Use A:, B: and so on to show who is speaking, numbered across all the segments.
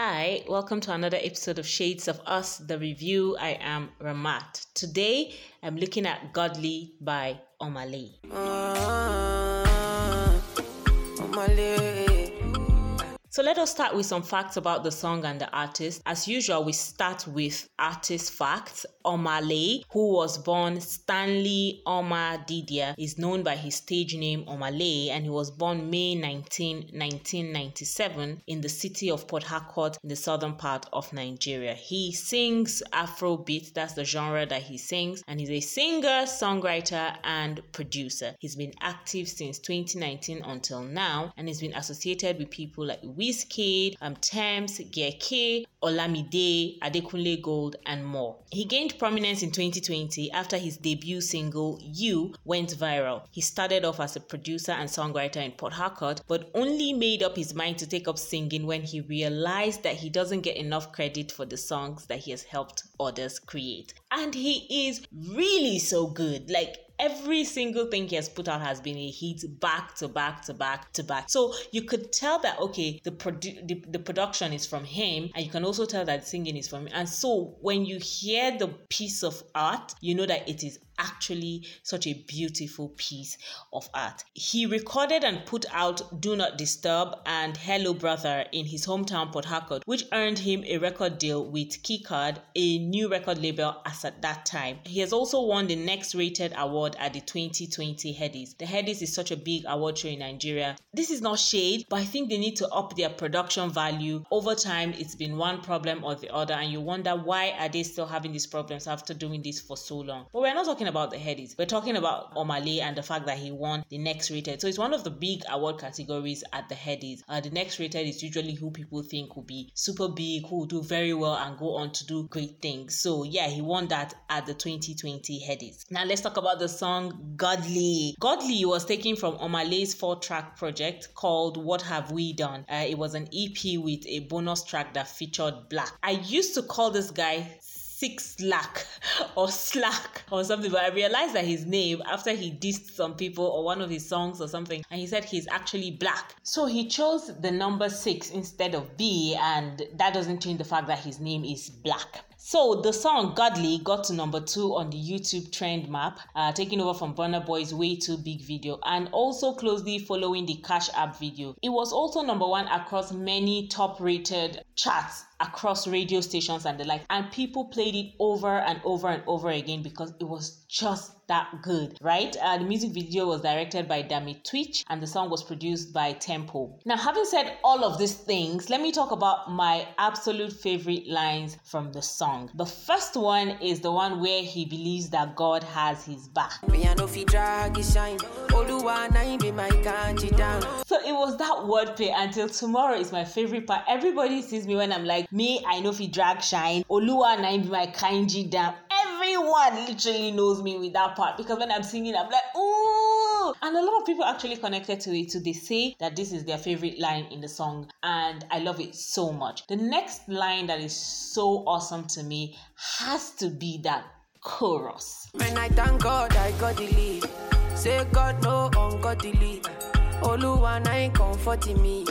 A: Hi, welcome to another episode of Shades of Us, the review. I am Ramat. Today, I'm looking at Godly by Omah Lay.
B: Ah.
A: So let us start with some facts about the song and the artist. As usual, we start with artist facts. Omah Lay, who was born Stanley Omah Didia, is known by his stage name Omah Lay, and he was born May 19, 1997, in the city of Port Harcourt in the southern part of Nigeria. He sings Afrobeat, that's the genre that he sings, and he's a singer, songwriter, and producer. He's been active since 2019 until now, and he's been associated with people like Wizkid, um, Tems, Gyakie, Olamide, Adekunle Gold, and more. He gained prominence in 2020 after his debut single You went viral. He started off as a producer and songwriter in Port Harcourt, but only made up his mind to take up singing when he realized that he doesn't get enough credit for the songs that he has helped others create. And he is really so good. Like every single thing he has put out has been a hit back to back to back to back. So you could tell that okay, the produ- the, the production is from him, and you can also tell that singing is from him. And so when you hear the piece of art, you know that it is actually such a beautiful piece of art. He recorded and put out Do Not Disturb and Hello Brother in his hometown Port Harcourt, which earned him a record deal with KeyQaad, a new record label as at that time. He has also won the next rated award at the 2020 Headies. The Headies is such a big award show in Nigeria. This is not shade, but I think they need to up their production value. Over time, it's been one problem or the other, and you wonder why are they still having these problems after doing this for so long. But we're not talking about the Headies. We're talking about Omah Lay and the fact that he won the next rated. So it's one of the big award categories at the Headies. Uh, the next rated is usually who people think will be super big, who will do very well and go on to do great things. So yeah, he won that at the 2020 Headies. Now let's talk about the song Godly. Godly was taken from Omah Lay's four-track project called What Have We Done. Uh, it was an EP with a bonus track that featured 6LACK. I used to call this guy six slack or slack or something but i realized that his name after he dissed some people or one of his songs or something and he said he's actually black so he chose the number six instead of b and that doesn't change the fact that his name is black so the song Godly got to number two on the YouTube trend map, uh, taking over from Burna Boy's Way Too Big video and also closely following the Cash App video. It was also number one across many top rated charts across radio stations and the like and people played it over and over and over again because it was just that good right uh, the music video was directed by Dami Twitch and the song was produced by Tempoe now having said all of these things let me talk about my absolute favorite lines from the song the first one is the one where he believes that God has his back. So it was that wordplay until tomorrow is my favorite part. Everybody sees me when I'm like, me, I know you drag shine. Oluwa na be my kanji down. Everyone literally knows me with that part because when I'm singing, I'm like, ooh. And a lot of people actually connected to it. So they say that this is their favorite line in the song. And I love it so much. The next line that is so awesome to me has to be that chorus.
B: When I thank God, I got the lead. Say God no ungodly. Oluwa na comforting me.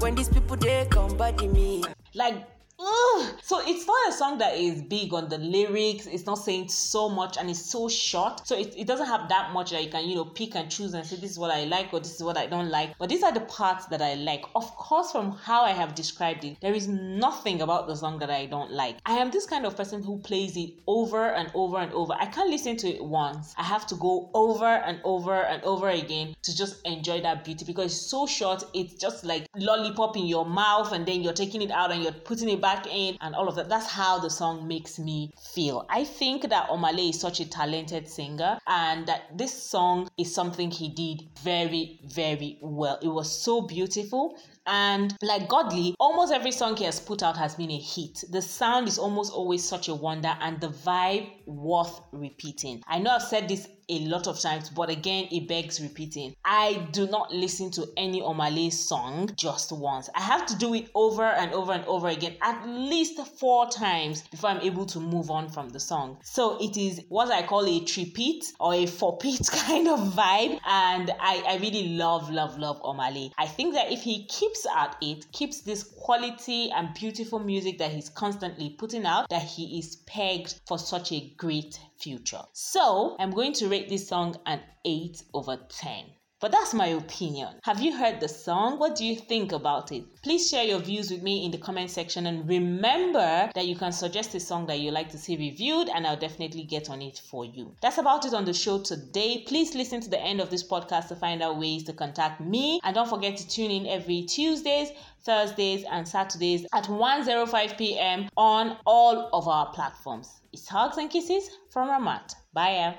B: When these people they come body me.
A: Like, ugh. so it's not a song that is big on the lyrics. It's not saying so much, and it's so short. So it, it doesn't have that much that you can you know pick and choose and say this is what I like or this is what I don't like. But these are the parts that I like. Of course, from how I have described it, there is nothing about the song that I don't like. I am this kind of person who plays it over and over and over. I can't listen to it once. I have to go over and over and over again to just enjoy that beauty because it's so short. It's just like lollipop in your mouth, and then you're taking it out and you're putting it back in, and all of that. That's how the song makes me feel. I think that Omah Lay is such a talented singer, and that this song is something he did very, very well. It was so beautiful. And like Godly, almost every song he has put out has been a hit. The sound is almost always such a wonder, and the vibe worth repeating. I know I've said this a lot of times, but again, it begs repeating. I do not listen to any Omah Lay song just once. I have to do it over and over and over again, at least four times before I'm able to move on from the song. So it is what I call a tripeat or a four-pit kind of vibe, and I, I really love, love, love Omah Lay. I think that if he keeps keeps at it, keeps this quality and beautiful music that he's constantly putting out, that he is pegged for such a great future. So I'm going to rate this song an 8 over 10. But that's my opinion. Have you heard the song? What do you think about it? Please share your views with me in the comment section and remember that you can suggest a song that you like to see reviewed and I'll definitely get on it for you. That's about it on the show today. Please listen to the end of this podcast to find out ways to contact me and don't forget to tune in every Tuesdays, Thursdays and Saturdays at 1:05 p.m. on all of our platforms. It's hugs and kisses from Ramat. Bye.